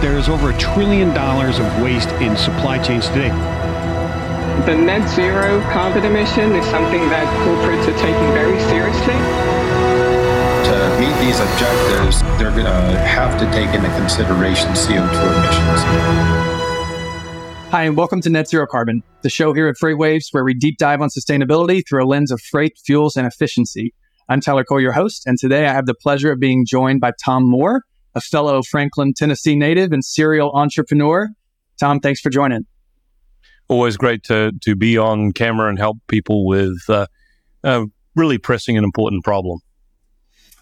There's over a trillion dollars of waste in supply chains today. The net zero carbon emission is something that corporates are taking very seriously. To meet these objectives, they're going to have to take into consideration CO2 emissions. Hi, and welcome to Net Zero Carbon, the show here at FreightWaves where we deep dive on sustainability through a lens of freight, fuels, and efficiency. I'm Tyler Cole, your host, and today I have the pleasure of being joined by Tom Moore, a fellow Franklin, Tennessee native and serial entrepreneur. Tom, thanks for joining. Always great to, to be on camera and help people with uh, uh, really pressing an important problem.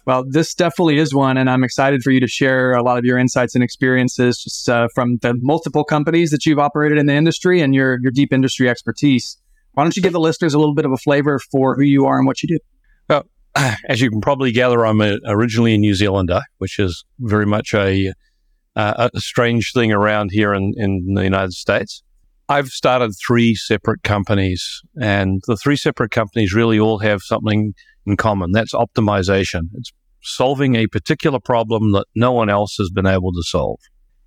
Well, this definitely is one, and I'm excited for you to share a lot of your insights and experiences just uh, from the multiple companies that you've operated in the industry and your your deep industry expertise. Why don't you give the listeners a little bit of a flavor for who you are and what you do? as you can probably gather, I'm a, originally a New Zealander, which is very much a, uh, a strange thing around here in, in the United States. I've started three separate companies, and the three separate companies really all have something in common. That's optimization. It's solving a particular problem that no one else has been able to solve.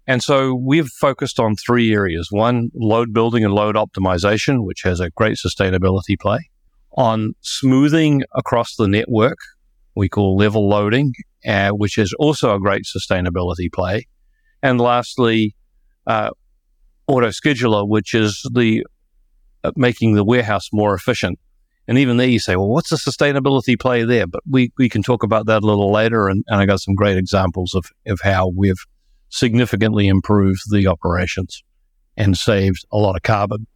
And so we've focused on three areas. One, load building and load optimization, which has a great sustainability play on smoothing across the network, we call level loading, uh, which is also a great sustainability play. And lastly, uh, AutoScheduler, which is the uh, making the warehouse more efficient. And even there, you say, well, what's the sustainability play there? But we, we can talk about that a little later. And, and I got some great examples of, of how we've significantly improved the operations and saved a lot of carbon.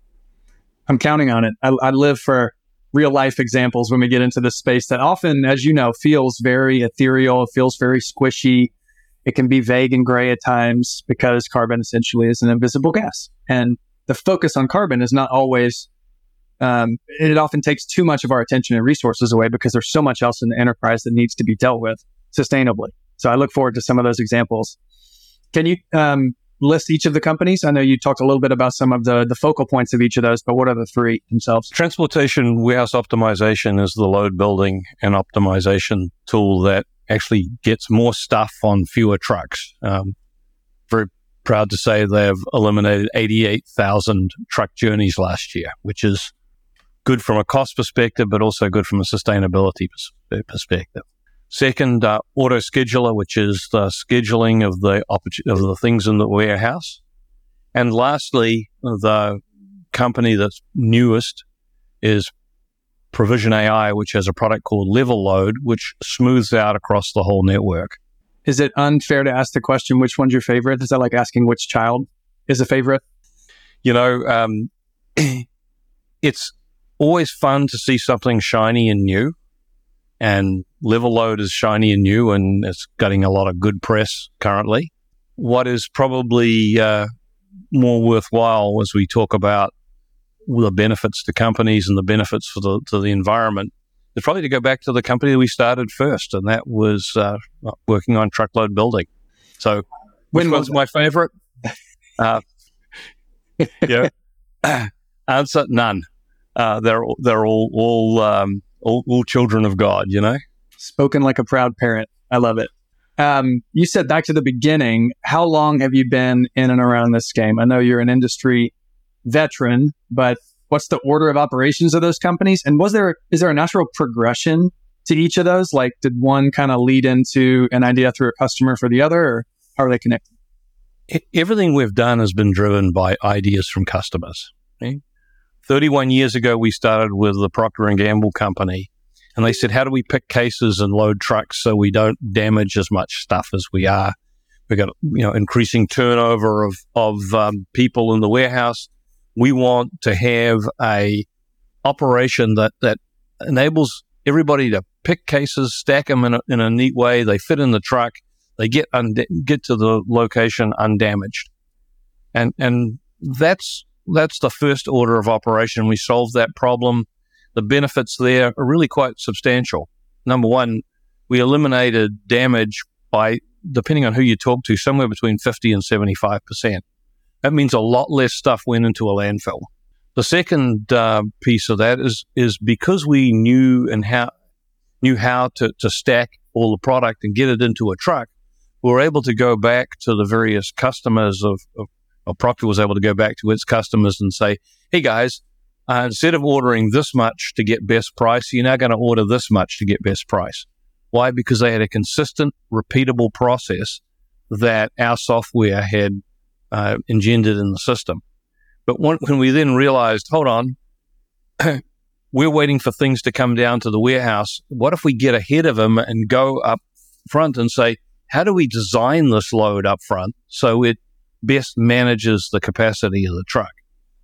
I'm counting on it. I, I live for real life examples when we get into this space that often, as you know, feels very ethereal, it feels very squishy. It can be vague and gray at times because carbon essentially is an invisible gas. And the focus on carbon is not always, um, it often takes too much of our attention and resources away because there's so much else in the enterprise that needs to be dealt with sustainably. So I look forward to some of those examples. Can you um, list each of the companies? I know you talked a little bit about some of the, the focal points of each of those, but what are the three themselves? Transportation warehouse optimization is the load building and optimization tool that actually gets more stuff on fewer trucks. Um, very proud to say they've eliminated 88,000 truck journeys last year, which is good from a cost perspective, but also good from a sustainability perspective. Second, uh, AutoScheduler, which is the scheduling of the of the things in the warehouse. And lastly, the company that's newest is Provision AI, which has a product called Level Load, which smooths out across the whole network. Is it unfair to ask the question, which one's your favorite? Is that like asking which child is a favorite? You know, um, it's always fun to see something shiny and new and Level Load is shiny and new and it's getting a lot of good press currently. What is probably uh, more worthwhile as we talk about the benefits to companies and the benefits for the to the environment is probably to go back to the company we started first, and that was uh, working on truckload building. So, which when one's my favorite? Uh, yeah, answer none. Uh, they're they're all all um, all, all children of God, you know? Spoken like a proud parent. I love it. Um, you said back to the beginning, how long have you been in and around this game? I know you're an industry veteran, but what's the order of operations of those companies? And was there, is there a natural progression to each of those? Like, did one kind of lead into an idea through a customer for the other, or how are they connected? Everything we've done has been driven by ideas from customers. 31 years ago, we started with the Procter and Gamble company, and they said, "How do we pick cases and load trucks so we don't damage as much stuff as we are?" We've got you know increasing turnover of of um, people in the warehouse. We want to have a operation that that enables everybody to pick cases, stack them in a, in a neat way. They fit in the truck. They get und- get to the location undamaged, and and that's that's the first order of operation. We solved that problem. The benefits there are really quite substantial. Number one, we eliminated damage by, depending on who you talk to, somewhere between 50 and 75%. That means a lot less stuff went into a landfill. The second uh, piece of that is is because we knew and how knew how to, to stack all the product and get it into a truck, we were able to go back to the various customers of, of Procter was able to go back to its customers and say, "Hey guys, uh, instead of ordering this much to get best price, you're now going to order this much to get best price." Why? Because they had a consistent, repeatable process that our software had uh, engendered in the system. But when, when we then realized, hold on, we're waiting for things to come down to the warehouse. What if we get ahead of them and go up front and say, how do we design this load up front so it best manages the capacity of the truck?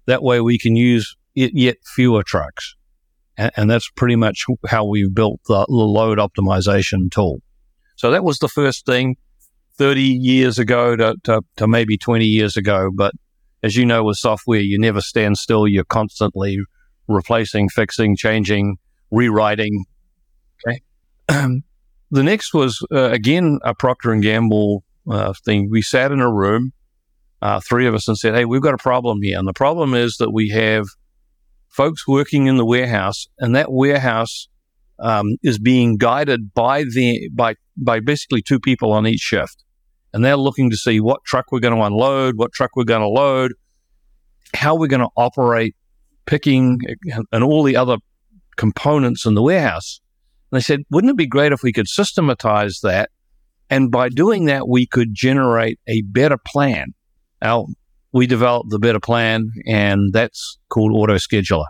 That way we can use it yet fewer trucks. And, and that's pretty much how we've built the, the load optimization tool. So that was the first thing 30 years ago to, to, to maybe 20 years ago. But as you know, with software, you never stand still. You're constantly replacing, fixing, changing, rewriting. Okay. The next was uh, again a Procter and Gamble uh, thing. We sat in a room, uh, three of us, and said, "Hey, we've got a problem here." And the problem is that we have folks working in the warehouse, and that warehouse um, is being guided by the by by basically two people on each shift, and they're looking to see what truck we're going to unload, what truck we're going to load, how we're going to operate picking and all the other components in the warehouse. And they said, wouldn't it be great if we could systematize that? And by doing that, we could generate a better plan. Now, we developed the better plan, and that's called AutoScheduler.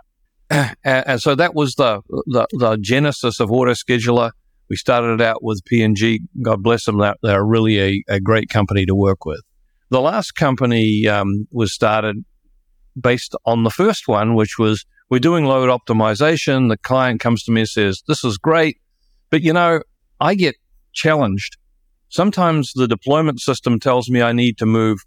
and so that was the, the, the genesis of AutoScheduler. We started it out with P&G. God bless them. They're really a, a great company to work with. The last company um, was started based on the first one, which was we're doing load optimization. The client comes to me and says, This is great. But you know, I get challenged. Sometimes the deployment system tells me I need to move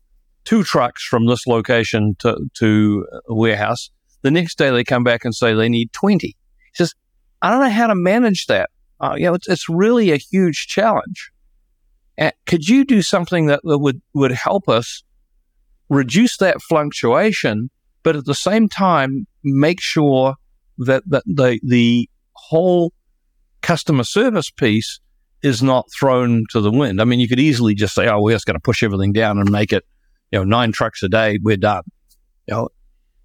two trucks from this location to, to a warehouse. The next day they come back and say they need 20. He says, I don't know how to manage that. Uh, you know, it's, it's really a huge challenge. Uh, could you do something that would, would help us reduce that fluctuation but at the same time, make sure that, that the, the whole customer service piece is not thrown to the wind. I mean, you could easily just say, oh, we're just going to push everything down and make it, you know, nine trucks a day, we're done. You know,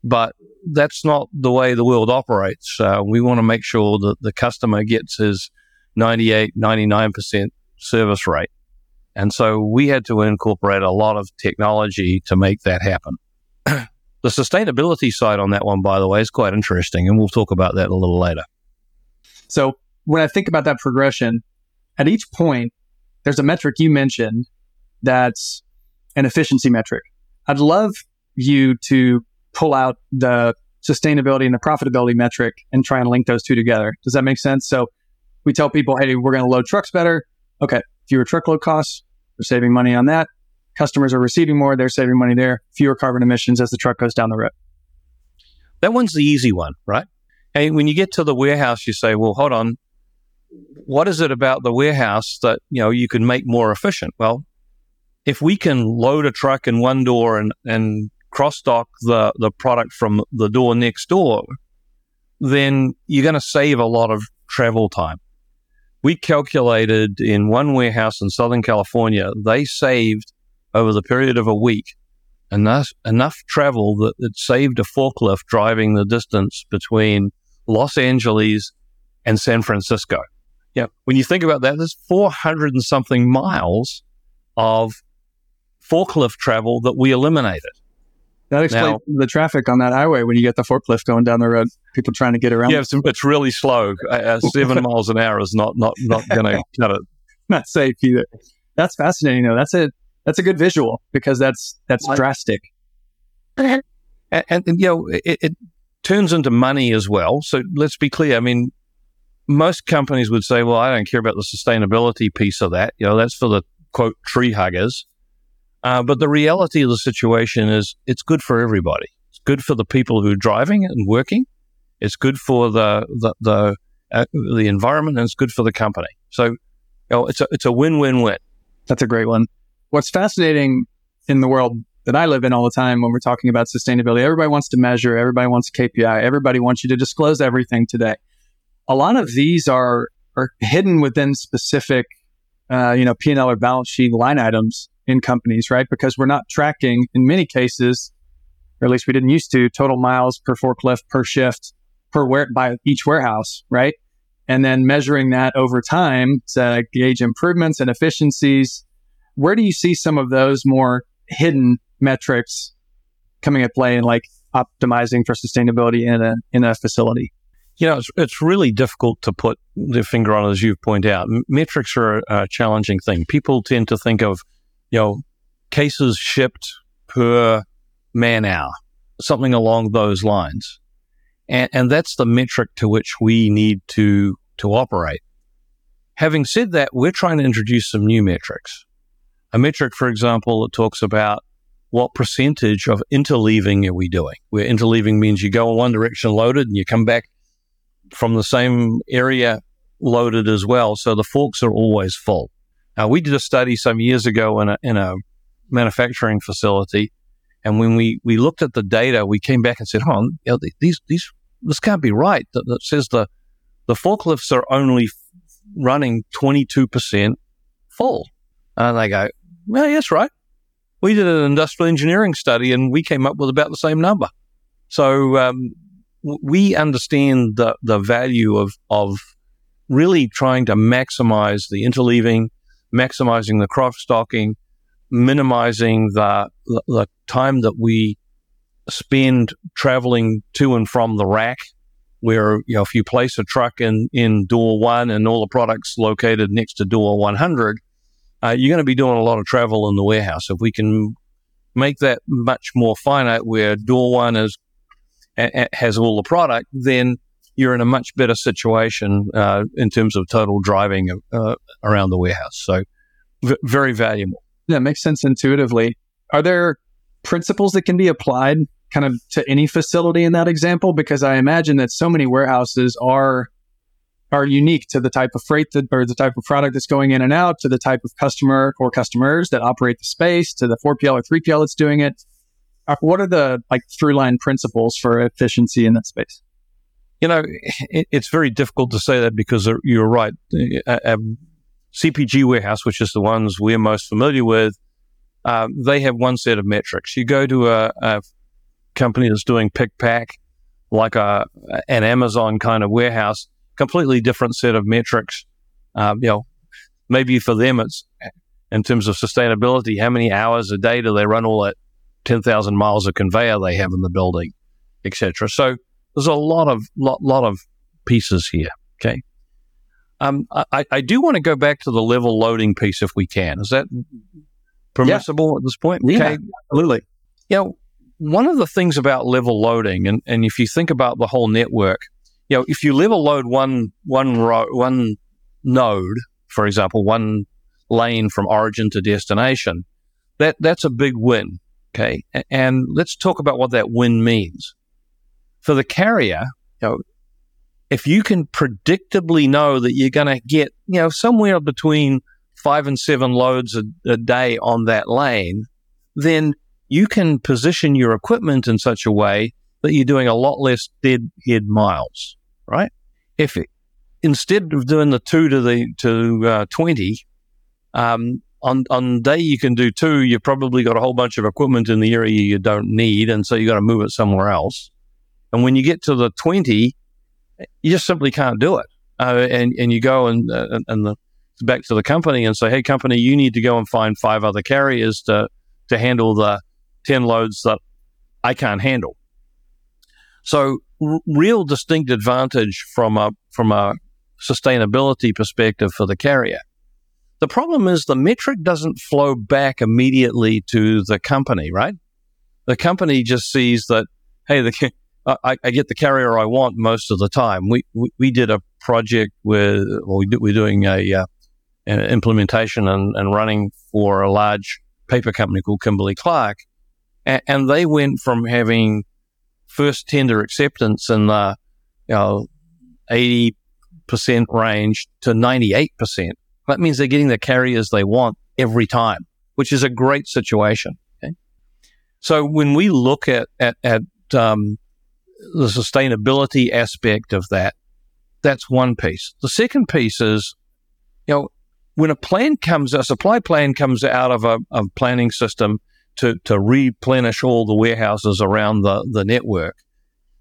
but that's not the way the world operates. Uh, we want to make sure that the customer gets his 98, 99% service rate. And so we had to incorporate a lot of technology to make that happen. The sustainability side on that one, by the way, is quite interesting, and we'll talk about that a little later. So, when I think about that progression, at each point, there's a metric you mentioned that's an efficiency metric. I'd love you to pull out the sustainability and the profitability metric and try and link those two together. Does that make sense? So, we tell people, hey, we're going to load trucks better. Okay, fewer truckload costs, we're saving money on that customers are receiving more, they're saving money there, fewer carbon emissions as the truck goes down the road. That one's the easy one, right? And when you get to the warehouse, you say, well, hold on, what is it about the warehouse that, you know, you can make more efficient? Well, if we can load a truck in one door and, and cross dock the, the product from the door next door, then you're going to save a lot of travel time. We calculated in one warehouse in Southern California, they saved over the period of a week enough enough travel that it saved a forklift driving the distance between Los Angeles and San Francisco. Yeah, when you think about that, there's 400 and something miles of forklift travel that we eliminated. That explains now, the traffic on that highway when you get the forklift going down the road. People trying to get around. Yeah, it's, it's really slow. Uh, seven miles an hour is not not not going to cut it. Not safe either. That's fascinating, though. That's it that's a good visual because that's that's drastic. And, and, and, you know, it, it turns into money as well. So let's be clear. I mean, most companies would say, "Well, I don't care about the sustainability piece of that. You know, that's for the quote tree huggers." Uh, but the reality of the situation is, it's good for everybody. It's good for the people who are driving and working. It's good for the the the, uh, the environment, and it's good for the company. So, you know, it's a it's a win win win. That's a great one what's fascinating in the world that I live in all the time when we're talking about sustainability, everybody wants to measure, everybody wants KPI, everybody wants you to disclose everything today. A lot of these are are hidden within specific uh, you know, P&L or balance sheet line items in companies, right? Because we're not tracking in many cases, or at least we didn't used to, total miles per forklift per shift per where by each warehouse, right? And then measuring that over time to gauge improvements and efficiencies. Where do you see some of those more hidden metrics coming at play in like optimizing for sustainability in a in a facility? You know, it's, it's really difficult to put the finger on, as you point out. M- metrics are a, a challenging thing. People tend to think of, you know, cases shipped per man hour, something along those lines. And, and that's the metric to which we need to, to operate. Having said that, we're trying to introduce some new metrics. A metric, for example, that talks about what percentage of interleaving are we doing? Where interleaving means you go in one direction loaded and you come back from the same area loaded as well. So the forks are always full. Now, we did a study some years ago in a, in a manufacturing facility. And when we, we looked at the data, we came back and said, oh, you know, these, these, this can't be right. That, that says the, the forklifts are only running 22% full. And they go, well, yes, right. We did an industrial engineering study and we came up with about the same number. So, um, we understand the, the value of, of really trying to maximize the interleaving, maximizing the cross docking, minimizing the, the time that we spend traveling to and from the rack. Where you know if you place a truck in in door one and all the products located next to door 100, uh, you're going to be doing a lot of travel in the warehouse. If we can make that much more finite, where door one is has all the product, then you're in a much better situation uh, in terms of total driving uh, around the warehouse. So, v- very valuable. Yeah, makes sense intuitively. Are there principles that can be applied kind of to any facility in that example? Because I imagine that so many warehouses are are unique to the type of freight that, or the type of product that's going in and out, to the type of customer or customers that operate the space, to the 4PL or 3PL that's doing it. Uh, what are the like through line principles for efficiency in that space? You know, it, it's very difficult to say that because you're right. A, a CPG warehouse, which is the ones we're most familiar with, um, they have one set of metrics. You go to a, a company that's doing pick pack, like a an Amazon kind of warehouse, completely different set of metrics. Um, you know, maybe for them it's in terms of sustainability, how many hours a day do they run all that 10,000 miles of conveyor they have in the building, etc. So there's a lot of lot, lot of pieces here. Okay. Um, I, I do want to go back to the level loading piece if we can. Is that permissible yeah. at this point? Yeah, okay. absolutely. You know, one of the things about level loading, and, and if you think about the whole network, you know, if you level load one one ro- one node, for example, one lane from origin to destination, that that's a big win. Okay, and let's talk about what that win means for the carrier. You know, if you can predictably know that you're going to get, you know, somewhere between five and seven loads a, a day on that lane, then you can position your equipment in such a way that you're doing a lot less deadhead miles, right? If it, instead of doing the two to the to uh, twenty, um, on on day you can do two, you've probably got a whole bunch of equipment in the area you don't need, and so you've got to move it somewhere else. And when you get to the twenty, you just simply can't do it. Uh, and and you go and uh, and the back to the company and say, "Hey, company, you need to go and find five other carriers to to handle the ten loads that I can't handle." So, r- real distinct advantage from a from a sustainability perspective for the carrier. The problem is the metric doesn't flow back immediately to the company, right? The company just sees that, hey, the, I, I, get the carrier I want most of the time. We we, we did a project with, well, we did, we're doing a uh, implementation and, and running for a large paper company called Kimberly Clark. A- and they went from having first tender acceptance in the you know, 80% range to 98%. That means they're getting the carriers they want every time, which is a great situation. Okay? So when we look at, at, at um, the sustainability aspect of that, that's one piece. The second piece is, you know, when a plan comes, a supply plan comes out of a, a planning system to, to replenish all the warehouses around the, the network,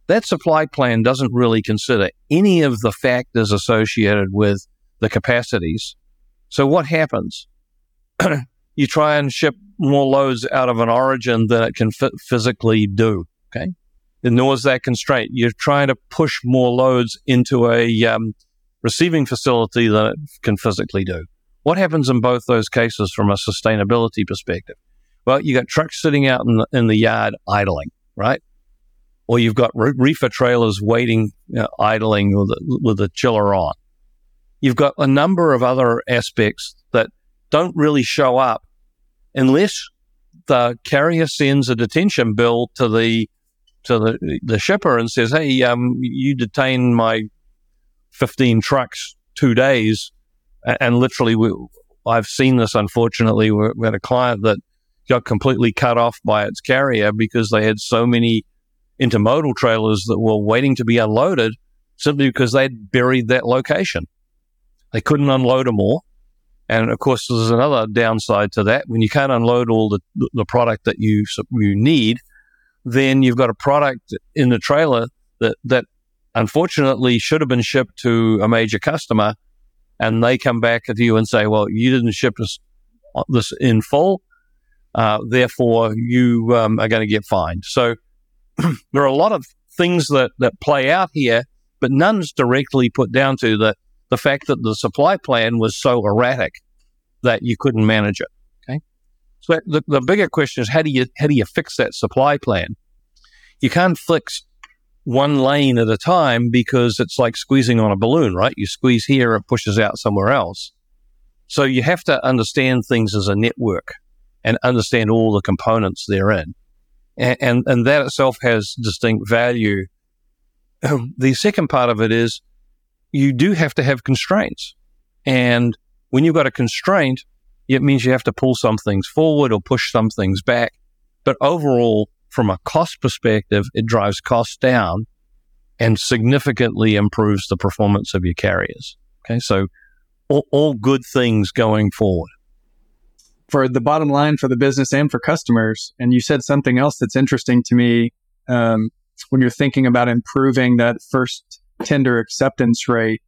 that supply plan doesn't really consider any of the factors associated with the capacities. So what happens? you try and ship more loads out of an origin than it can f- physically do. Okay. Nor is that constraint. You're trying to push more loads into a um, receiving facility than it can physically do. What happens in both those cases from a sustainability perspective? Well, you got trucks sitting out in the, in the yard idling, right? Or you've got re- reefer trailers waiting, you know, idling with the, with the chiller on. You've got a number of other aspects that don't really show up unless the carrier sends a detention bill to the to the the shipper and says, "Hey, um, you detained my 15 trucks two days," and literally, we, I've seen this. Unfortunately, we had a client that got completely cut off by its carrier because they had so many intermodal trailers that were waiting to be unloaded simply because they'd buried that location. They couldn't unload them all. And of course, there's another downside to that. When you can't unload all the, the product that you, you need, then you've got a product in the trailer that, that unfortunately should have been shipped to a major customer. And they come back to you and say, well, you didn't ship this, this in full. Uh, therefore, you um, are going to get fined. So there are a lot of things that, that play out here, but none's directly put down to the, the fact that the supply plan was so erratic that you couldn't manage it. So the, the bigger question is how do you how do you fix that supply plan? You can't fix one lane at a time because it's like squeezing on a balloon, right? You squeeze here, it pushes out somewhere else. So you have to understand things as a network and understand all the components therein. And, and, and that itself has distinct value. Um, the second part of it is you do have to have constraints. And when you've got a constraint, it means you have to pull some things forward or push some things back. But overall, from a cost perspective, it drives costs down and significantly improves the performance of your carriers. Okay. So all, all good things going forward. For the bottom line for the business and for customers. And you said something else that's interesting to me um, when you're thinking about improving that first tender acceptance rate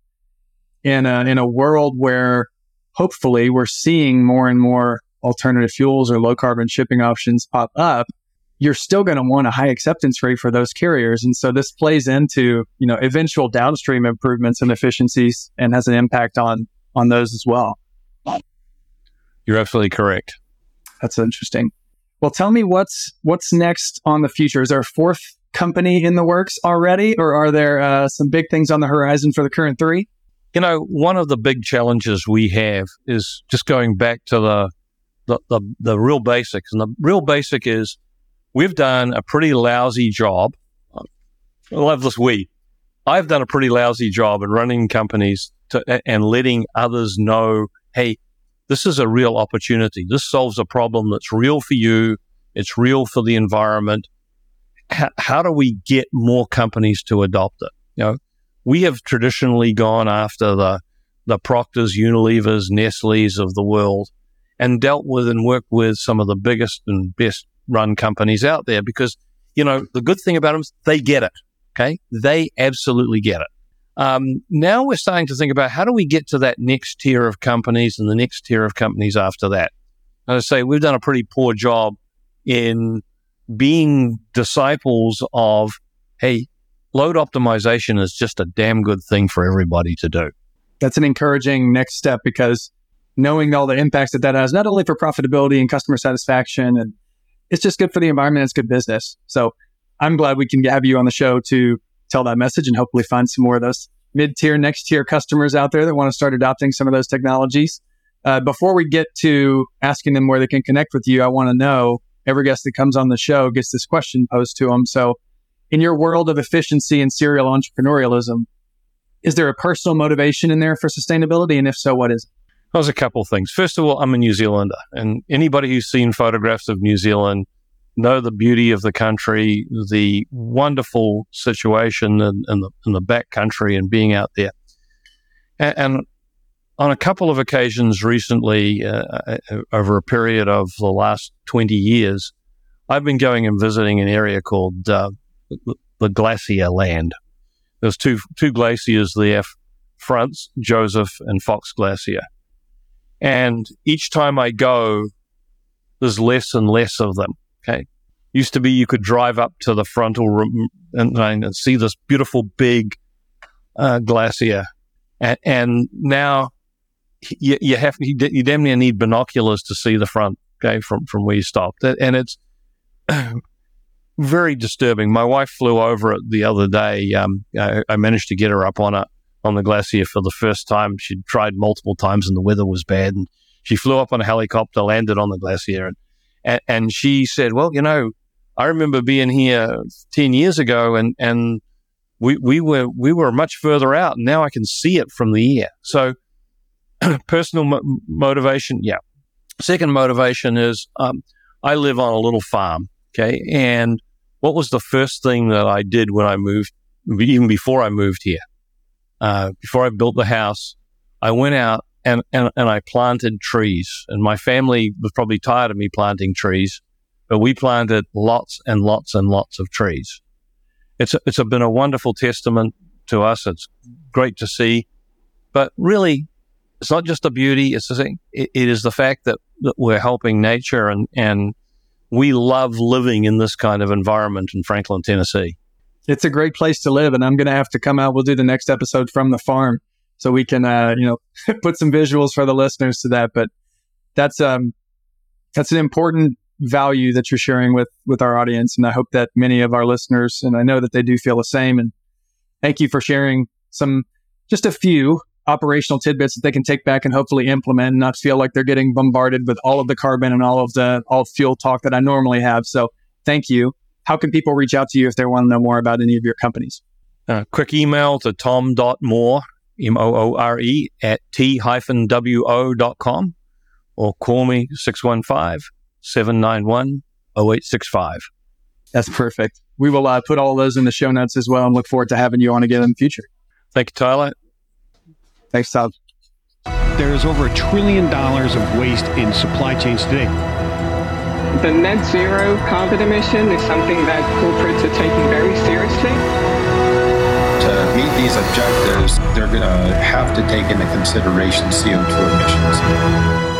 in a, in a world where hopefully we're seeing more and more alternative fuels or low carbon shipping options pop up you're still going to want a high acceptance rate for those carriers. And so this plays into, you know, eventual downstream improvements and efficiencies and has an impact on, on those as well. You're absolutely correct. That's interesting. Well, tell me what's, what's next on the future. Is there a fourth company in the works already, or are there uh, some big things on the horizon for the current three? You know, one of the big challenges we have is just going back to the, the, the, the real basics. And the real basic is we've done a pretty lousy job. I love this we. I've done a pretty lousy job in running companies to, and letting others know, hey, this is a real opportunity. This solves a problem that's real for you. It's real for the environment. H- how do we get more companies to adopt it? You know, we have traditionally gone after the the Proctors, Unilevers, Nestle's of the world, and dealt with and worked with some of the biggest and best run companies out there because, you know, the good thing about them is they get it. Okay. They absolutely get it. Um, now we're starting to think about how do we get to that next tier of companies and the next tier of companies after that. As I say, we've done a pretty poor job in being disciples of, hey, load optimization is just a damn good thing for everybody to do. That's an encouraging next step because knowing all the impacts that that has, not only for profitability and customer satisfaction and it's just good for the environment. It's good business. So I'm glad we can have you on the show to tell that message and hopefully find some more of those mid tier, next tier customers out there that want to start adopting some of those technologies. Uh, before we get to asking them where they can connect with you, I want to know every guest that comes on the show gets this question posed to them. So, in your world of efficiency and serial entrepreneurialism, is there a personal motivation in there for sustainability? And if so, what is it? There's a couple things. First of all, I'm a New Zealander, and anybody who's seen photographs of New Zealand know the beauty of the country, the wonderful situation in, in the in the back country, and being out there. And, and on a couple of occasions recently, uh, uh, over a period of the last 20 years, I've been going and visiting an area called uh, the Glacier Land. There's two two glaciers there, Franz, Josef, and Fox Glacier. And each time I go, there's less and less of them. Okay. Used to be you could drive up to the frontal room and, and see this beautiful big uh, glacier. And, and now you, you have, you, you damn near need binoculars to see the front, okay, from, from where you stopped. And it's very disturbing. My wife flew over it the other day. Um, I, I managed to get her up on a, on the glacier for the first time. She'd tried multiple times and the weather was bad. And she flew up on a helicopter, landed on the glacier, and, and, and she said, Well, you know, I remember being here 10 years ago and, and we, we were we were much further out and now I can see it from the air. So personal mo- motivation, yeah. Second motivation is um, I live on a little farm, okay, and what was the first thing that I did when I moved, even before I moved here? uh, before I built the house, I went out and, and, and I planted trees. And my family was probably tired of me planting trees, but we planted lots and lots and lots of trees. It's, it's been a wonderful testament to us. It's great to see. But really, it's not just the beauty, it's the thing. It, it is the fact that, that we're helping nature and, and we love living in this kind of environment in Franklin, Tennessee it's a great place to live. And I'm going to have to come out. We'll do the next episode from the farm so we can, uh, you know, put some visuals for the listeners to that. But that's, um, that's an important value that you're sharing with, with our audience. And I hope that many of our listeners, and I know that they do feel the same. And thank you for sharing some, just a few operational tidbits that they can take back and hopefully implement and not feel like they're getting bombarded with all of the carbon and all of the all fuel talk that I normally have. So thank you how can people reach out to you if they want to know more about any of your companies? Uh, quick email to tom.moore, M O O R E, at T hyphen W O dot com or call me 615 791 0865. That's perfect. We will uh, put all those in the show notes as well and look forward to having you on again in the future. Thank you, Tyler. Thanks, Tom. There is over a trillion dollars of waste in supply chains today. The net zero carbon emission is something that corporates are taking very seriously. To meet these objectives, they're going to have to take into consideration CO2 emissions.